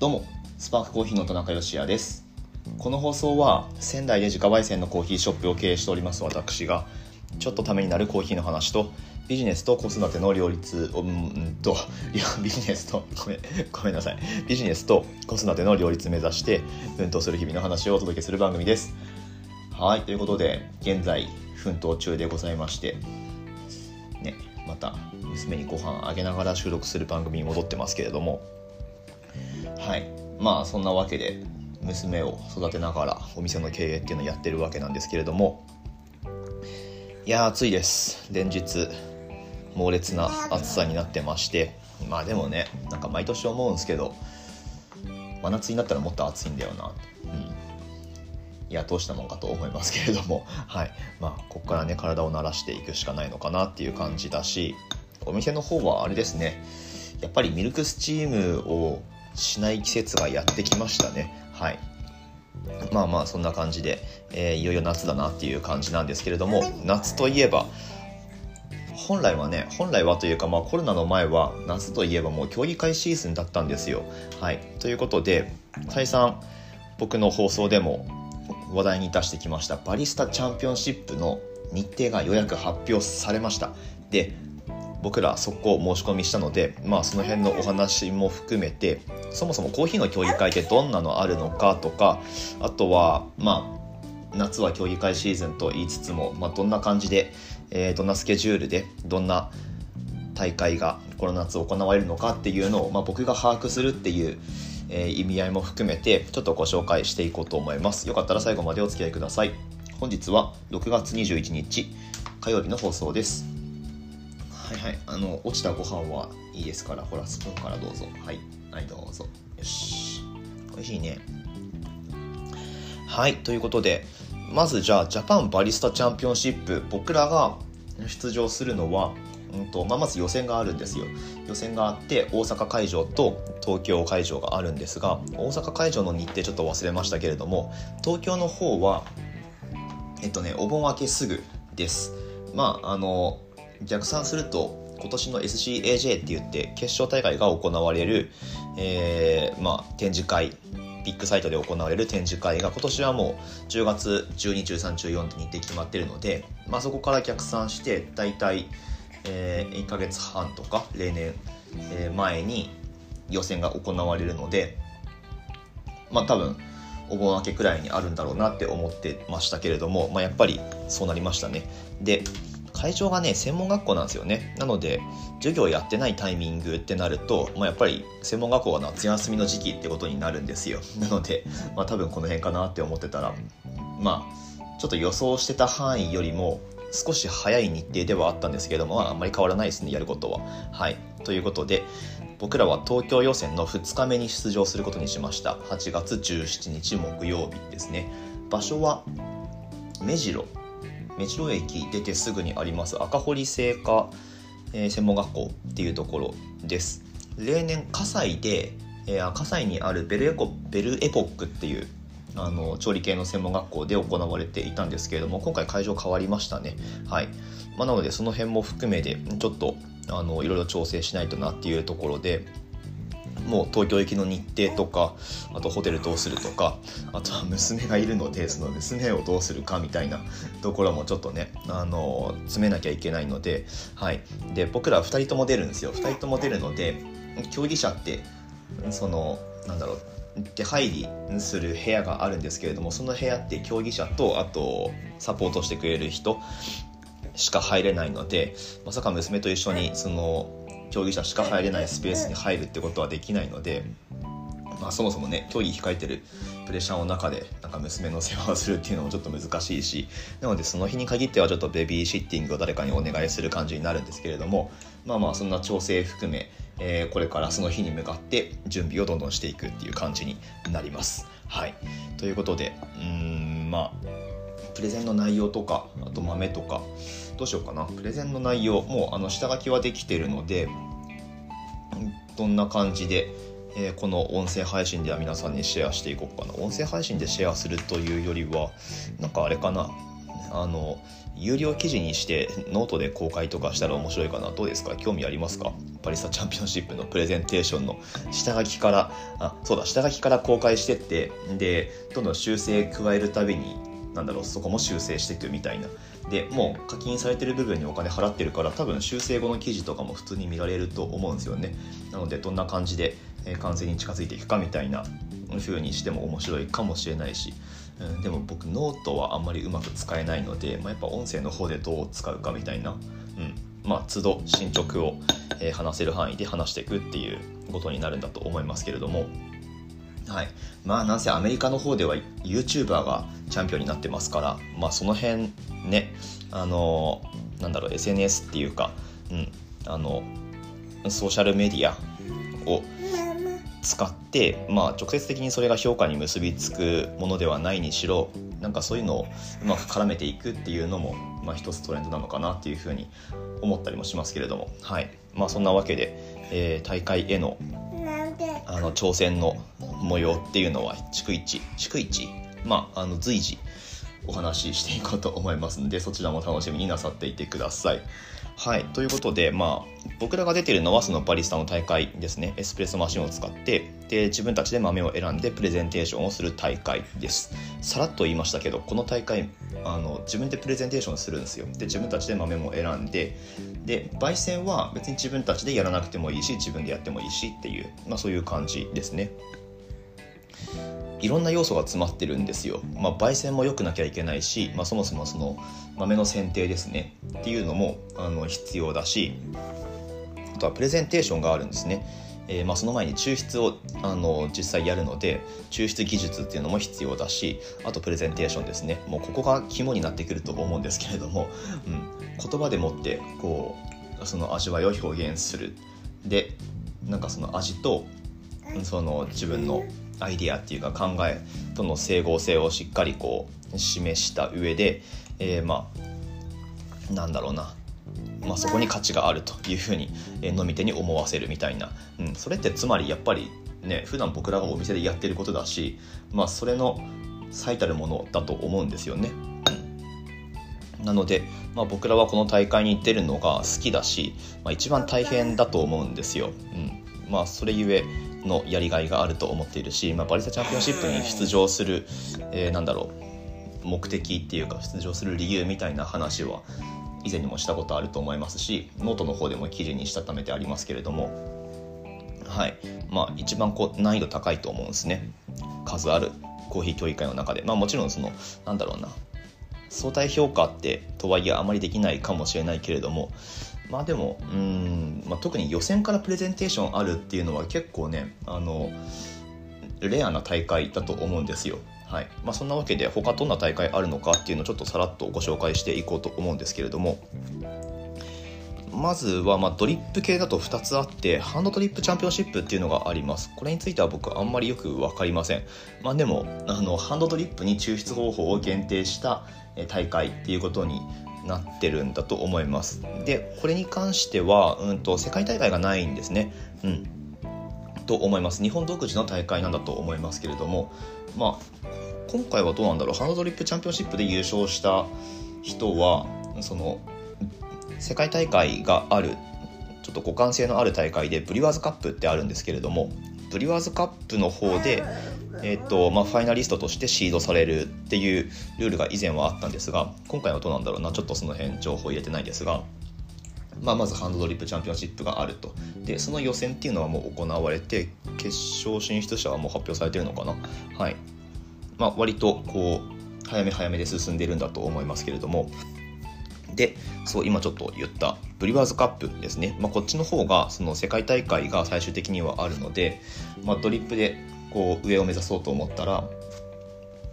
どうもスパークコーヒーの田中芳也です。この放送は仙台で自家焙煎のコーヒーショップを経営しております私がちょっとためになるコーヒーの話とビジネスと子育ての両立をうんといやビジネスとごめんごめんなさい。ビジネスと子育ての両立目指して奮闘する日々の話をお届けする番組です。はいということで現在奮闘中でございましてねまた娘にご飯あげながら収録する番組に戻ってますけれどもはい。まあそんなわけで娘を育てながらお店の経営っていうのをやってるわけなんですけれども。いや暑いです。連日猛烈な暑さになってまして。まあでもねなんか毎年思うんですけど真夏になったらもっと暑いんだよな。うん。いやどうしたもんかと思いますけれども。はい。まあここからね体を慣らしていくしかないのかなっていう感じだしお店の方はあれですね。やっぱりミルクスチームをしない季節がやってきましたね。はい。まあまあそんな感じで、えー、いよいよ夏だなっていう感じなんですけれども夏といえば本来はね本来はというか、まあ、コロナの前は夏といえばもう競技会シーズンだったんですよ。はい、ということで再三僕の放送でも話題に出してきましたバリスタチャンピオンシップの日程が予約発表されました。で僕ら速攻申し込みしたのでまあその辺のお話も含めてそもそもコーヒーの競技会ってどんなのあるのかとかあとはまあ夏は競技会シーズンと言いつつも、まあ、どんな感じで、えー、どんなスケジュールでどんな大会がこの夏行われるのかっていうのを、まあ、僕が把握するっていう、えー、意味合いも含めてちょっとご紹介していこうと思います。よかったら最後までお付き合いください。本日は6月21日火曜日の放送です。はいあの落ちたご飯はいいですから。ほらスプーンからどうぞ。はい。はいどうぞ。よし。美味しいね。はい。ということでまずじゃあジャパンバリスタチャンピオンシップ僕らが出場するのは、うんとまあ、まず予選があるんですよ。予選があって大阪会場と東京会場があるんですが大阪会場の日程ちょっと忘れましたけれども東京の方はえっとねお盆明けすぐです。まああの逆算すると今年の SCAJ って言って決勝大会が行われる、えーまあ、展示会ビッグサイトで行われる展示会が今年はもう10月121314って日程決まってるので、まあ、そこから逆算して大体、えー、1ヶ月半とか例年、えー、前に予選が行われるのでまあ多分お盆明けくらいにあるんだろうなって思ってましたけれども、まあ、やっぱりそうなりましたね。で会場がね専門学校なんですよね。なので授業やってないタイミングってなると、まあ、やっぱり専門学校が夏休みの時期ってことになるんですよ。なので、まあ、多分この辺かなって思ってたらまあちょっと予想してた範囲よりも少し早い日程ではあったんですけども、まあ、あんまり変わらないですねやることは。はい。ということで僕らは東京予選の2日目に出場することにしました。8月17日木曜日ですね。場所は目白。目白駅出てすぐにあります赤堀製菓、え、専門学校っていうところです。例年葛西で、えー、葛西にあるベルエコベルエポックっていうあの調理系の専門学校で行われていたんですけれども今回会場変わりましたね。はい、まあ、なのでその辺も含めてちょっとあのいろいろ調整しないとなっていうところでもう東京行きの日程とかあとホテルどうするとかあとは娘がいるのでその娘をどうするかみたいな ところもちょっとねあの詰めなきゃいけないので,、はい、で僕ら2人とも出るんですよ。2人とも出るので競技者ってそのなんだろう出入りする部屋があるんですけれどもその部屋って競技者とあとサポートしてくれる人しか入れないのでまさか娘と一緒にその競技者しか入れないスペースに入るってことはできないので、まあ、そもそもね競技控えてるプレッシャーの中でなんか娘の世話をするっていうのもちょっと難しいしなのでその日に限ってはちょっとベビーシッティングを誰かにお願いする感じになるんですけれどもまあまあそんな調整含め、えー、これからその日に向かって準備をどんどんしていくっていう感じになります。はいということでうんまあプレゼンの内容とかあと豆とかどうしようかな。プレゼンの内容もうあの下書きはできてるのでどんな感じで、えー、この音声配信では皆さんにシェアしていこうかな。音声配信でシェアするというよりはなんかあれかな。あの有料記事にしてノートで公開とかしたら面白いかな。どうですか？興味ありますか？バリスタチャンピオンシップのプレゼンテーションの下書きからあそうだ下書きから公開してってでどんどん修正加えるたびになんだろうそこも修正していくみたいな。でもう課金されてる部分にお金払ってるから多分修正後の記事とかも普通に見られると思うんですよね。なのでどんな感じで完成に近づいていくかみたいな風にしても面白いかもしれないし。うん、でも僕ノートはあんまりうまく使えないので、まあ、やっぱ音声の方でどう使うかみたいな、うん。まあ、都度進捗を、話せる範囲で話していくっていうことになるんだと思いますけれども。はい、まあなんせアメリカの方では YouTuber がチャンピオンになってますから、まあ、その辺ねあのなんだろう SNS っていうか、うん、あのソーシャルメディアを使って、まあ、直接的にそれが評価に結びつくものではないにしろなんかそういうのをうまく絡めていくっていうのも、まあ、一つトレンドなのかなっていうふうに思ったりもしますけれども、はい。まあ、そんなわけで、えー、大会へのあの挑戦の模様っていうのは逐一逐一まああの随時お話ししていこうと思いますのでそちらも楽しみになさっていてください。はい。ということで、まあ、僕らが出てるのはそのバリスタの大会ですね。エスプレッソマシンを使って、で、自分たちで豆を選んでプレゼンテーションをする大会です。さらっと言いましたけど、この大会、あの、自分でプレゼンテーションするんですよ。で、自分たちで豆も選んで、で、焙煎は別に自分たちでやらなくてもいいし、自分でやってもいいしっていう、まあそういう感じですね。いろんな要素が詰まってるんですよ。まあ、焙煎も良くなきゃいけないし、まあ、そもそもその豆の選定ですねっていうのもあの必要だしあとはプレゼンテーションがあるんですね。えー、まあその前に抽出をあの実際やるので抽出技術っていうのも必要だしあとプレゼンテーションですね。もうここが肝になってくると思うんですけれども、うん、言葉でもってこうその味わいを表現する。でなんかその味とその自分のアイディアっていうか考えとの整合性をしっかりこう示した上で、えー、まあなんだろうな。まあ、そこに価値があるというふうに、え飲み手に思わせるみたいな、うん、それってつまりやっぱりね普段僕らがお店でやってることだし、まあ、それの最たるものだと思うんですよね。なので、まあ、僕らはこの大会に出るのが好きだし、まあ、一番大変だと思うんですよ。うんまあ、それゆえのやりがいがあると思っているし、まあ、バリスタチャンピオンシップに出場する、えー、なんだろう目的っていうか出場する理由みたいな話は以前にもしたことあると思いますしノートの方でも記事にしたためてありますけれどもはい。まあ一番こう難易度高いと思うんですね。数あるコーヒー競技会の中で。まあもちろんそのなんだろうな。相対評価ってとはいえあまりできないかもしれないけれどもまあでもうん、まあ、特に予選からプレゼンテーションあるっていうのは結構ねあのレアな大会だと思うんですよ。はい。まあ、そんなわけで他どんな大会あるのかっていうのをちょっとさらっとご紹介していこうと思うんですけれども。まずはまドリップ系だと2つあってハンドドリップチャンピオンシップっていうのがあります。これについては僕あんまりよく分かりません。まあでもあのハンドドリップに抽出方法を限定した大会っていうことになってるんだと思います。でこれに関しては、うんと、世界大会がないんですね。うん。と思います。日本独自の大会なんだと思いますけれどもまあ今回はどうなんだろう。ハンドドリップチャンピオンシップで優勝した人はその世界大会があるちょっと互換性のある大会でブリワーズカップってあるんですけれどもブリワーズカップの方でえーとまあ、ファイナリストとしてシードされるっていうルールが以前はあったんですが今回はどうなんだろうな。ちょっとその辺情報入れてないですが、まあ、まずハンドドリップチャンピオンシップがあると。でその予選っていうのはもう行われて決勝進出者はもう発表されてるのかな？はい。まあ割とこう早め早めで進んでるんだと思いますけれども。でそう今ちょっと言ったブリワーズカップですね、まあ、こっちの方がその世界大会が最終的にはあるので、まあ、ドリップでこう上を目指そうと思ったら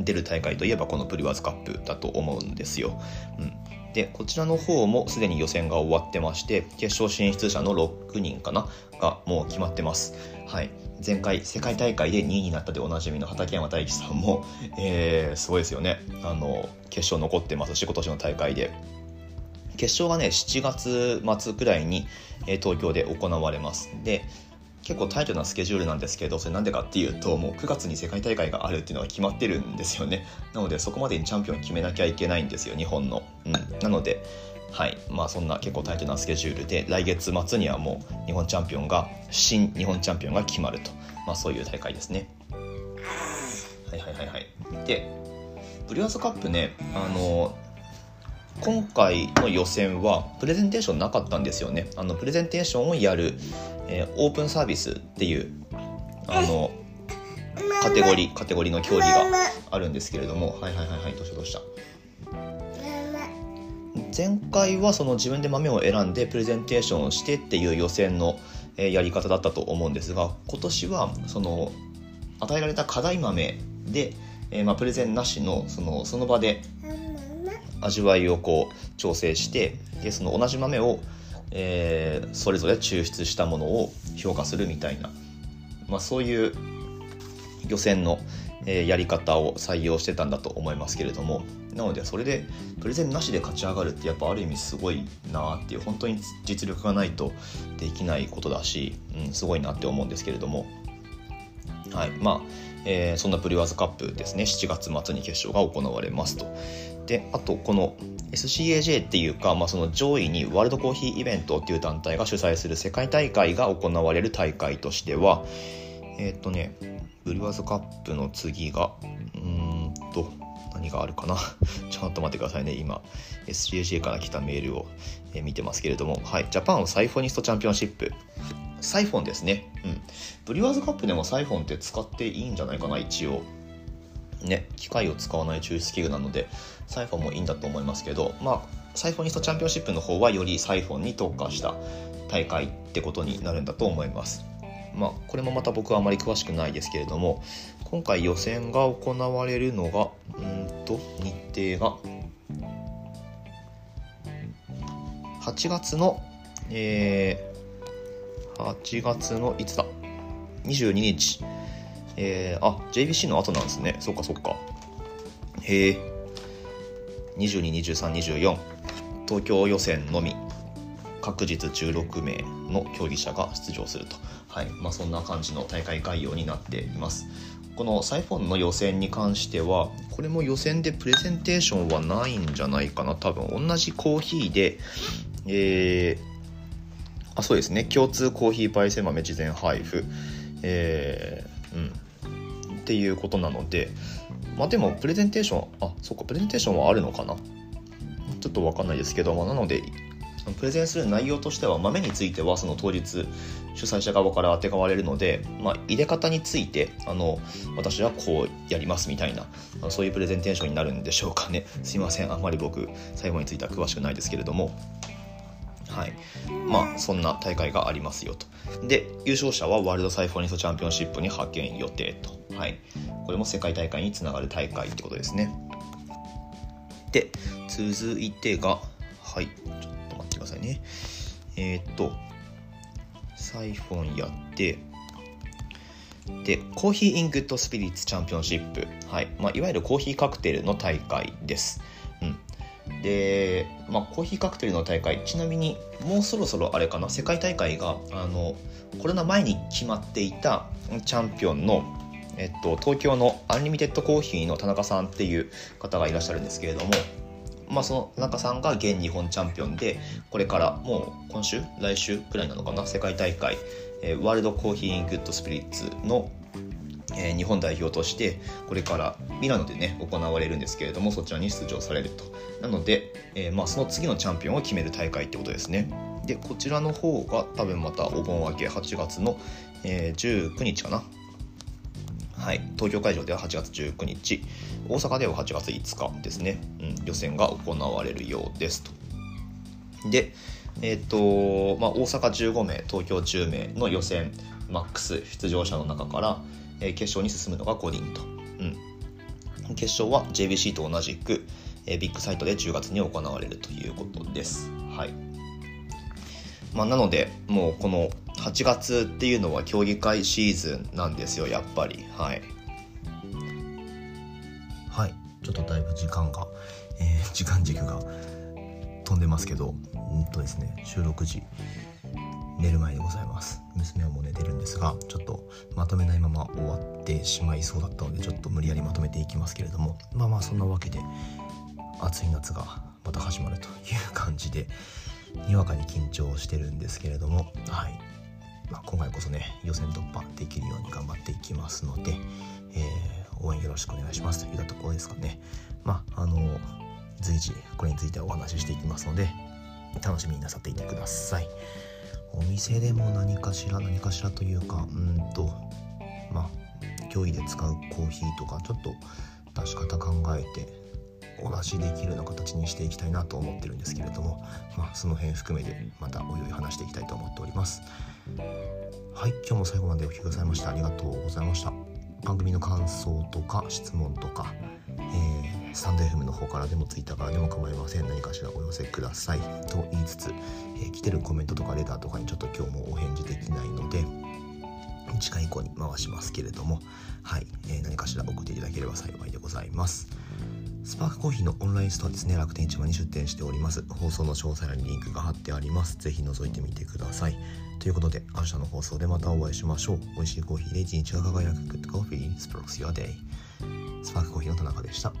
出る大会といえばこのプリワーズカップだと思うんですよ。うん、でこちらの方もすでに予選が終わってまして決勝進出者の6人かながもう決まってます。はい、前回世界大会で2位になったでおなじみの畠山大樹さんも、えー、すごいですよね。あの決勝残ってますし今年の大会で。決勝がね7月末くらいに、え、東京で行われます。で結構タイトなスケジュールなんですけどそれなんでかっていうともう9月に世界大会があるっていうのは決まってるんですよね。なのでそこまでにチャンピオン決めなきゃいけないんですよ日本の、うん、なのではい。まあそんな結構タイトなスケジュールで来月末にはもう日本チャンピオンが新日本チャンピオンが決まると、まあ、そういう大会ですね。はいはいはいはい。でブリュワーズカップねあの今回の予選はプレゼンテーションなかったんですよね。あのプレゼンテーションをやる、えー、オープンサービスっていうあのカテゴリーカテゴリーの競技があるんですけれどもはいはいはいはいどうしたどうした？前回はその自分で豆を選んでプレゼンテーションをしてっていう予選のやり方だったと思うんですが今年はその与えられた課題豆で、えー、まあプレゼンなしのそのその場で味わいをこう調整してでその同じ豆を、えー、それぞれ抽出したものを評価するみたいな、まあ、そういう予選の、えー、やり方を採用してたんだと思いますけれどもなのでそれでプレゼンなしで勝ち上がるってやっぱある意味すごいなっていう本当に実力がないとできないことだし、うん、すごいなって思うんですけれどもはいまあ、えー、そんなブリワーズカップですね。7月末に決勝が行われますと。であとこの SCAJ っていうか、まあ、その上位にワールドコーヒーイベントっていう団体が主催する世界大会が行われる大会としてはえー、っとねブリワーズカップの次がうーんと何があるかな？ちょっと待ってくださいね。今 SCAJ から来たメールを見てますけれども。はい。ジャパンサイフォニストチャンピオンシップ。サイフォンですね。うん。ブリュワーズカップでもサイフォンって使っていいんじゃないかな一応。ね、機械を使わない抽出器具なのでサイフォンもいいんだと思いますけど、まあ、サイフォニストチャンピオンシップの方はよりサイフォンに特化した大会ってことになるんだと思います。まあ、これもまた僕はあまり詳しくないですけれども今回予選が行われるのがうんと日程が8月のえー、8月のいつだ？22日えー、あ JBC の後なんですね。そっかそっか。へえ222324東京予選のみ。各日16名の競技者が出場すると、はい。まあ、そんな感じの大会概要になっています。このサイフォンの予選に関してはこれも予選でプレゼンテーションはないんじゃないかな。多分同じコーヒーでえー、あそうですね。共通コーヒー焙煎豆事前配布。え、っていうことなのでまあでもプレゼンテーションあそっかプレゼンテーションはあるのかな？ちょっと分かんないですけど、まあ、なのでプレゼンする内容としては豆についてはその当日主催者側からあてがわれるので、まあ、入れ方についてあの私はこうやりますみたいなそういうプレゼンテーションになるんでしょうかね。すいません。あんまり僕最後については詳しくないですけれども。はい。まあそんな大会がありますよと。で優勝者はワールドサイフォニストチャンピオンシップに派遣予定と。はい、これも世界大会につながる大会ってことですね。で続いてがはい。ちょっと待ってくださいね。えー、っとサイフォンやってでコーヒー・イン・グッド・スピリッツ・チャンピオンシップ、はい。まあ、いわゆるコーヒーカクテルの大会です、で、まあ、コーヒーカクテルの大会ちなみにもうそろそろあれかな世界大会があのコロナ前に決まっていたチャンピオンのえっと、東京のアンリミテッドコーヒーの田中さんっていう方がいらっしゃるんですけれども、まあ、その田中さんが現日本チャンピオンでこれからもう今週？来週くらいなのかな？世界大会、えー、ワールドコーヒーグッドスピリッツの、え、日本代表としてこれからミラノでね行われるんですけれどもそちらに出場されると。なので、えー、まあ、その次のチャンピオンを決める大会ってことですね。でこちらの方が多分またお盆明け8月の、え19日かな。はい、東京会場では8月19日。大阪では8月5日ですね、うん、予選が行われるようですと。でえっ、ー、とまあ、大阪15名東京10名の予選マックス出場者の中から、え、決勝に進むのが5人と、うん、決勝は JBC と同じく、え、ビッグサイトで10月に行われるということです。はい。まあ、なのでもうこの8月っていうのは競技会シーズンなんですよやっぱり。はい。はい。ちょっとだいぶ時間が、えー、時間軸が飛んでますけどうんとですね収録時寝る前でございます。娘ですがちょっとまとめないまま終わってしまいそうだったのでちょっと無理やりまとめていきますけれどもまあまあそんなわけで暑い夏がまた始まるという感じでにわかに緊張してるんですけれどもはい、まあ、今回こそね予選突破できるように頑張っていきますので、えー、応援よろしくお願いしますといったところですかね。まああの随時これについてはお話ししていきますので楽しみになさっていてくださいお店でも何かしら何かしらというかうんとまあ競技で使うコーヒーとかちょっと出し方考えてお出しできるような形にしていきたいなと思ってるんですけれども、まあ、その辺含めてまたおいおい話していきたいと思っております。はい今日も最後までお聴きくださいましてありがとうございました。番組の感想とか質問とか、えー、スタンド FM の方からでも Twitter からでも構いません何かしらお寄せくださいと言いつつ、えー、来てるコメントとかレターとかにちょっと今日もお返事できないので次回以降に回しますけれどもはい、えー、何かしら送っていただければ幸いでございますスパークコーヒーのオンラインストアですね、楽天市場に出店しております。放送の詳細欄にリンクが貼ってあります。ぜひ覗いてみてください。ということで、明日の放送でまたお会いしましょう。美味しいコーヒーで一日が輝く Good Coffee Sparks Your Day。スパークコーヒーの田中でした。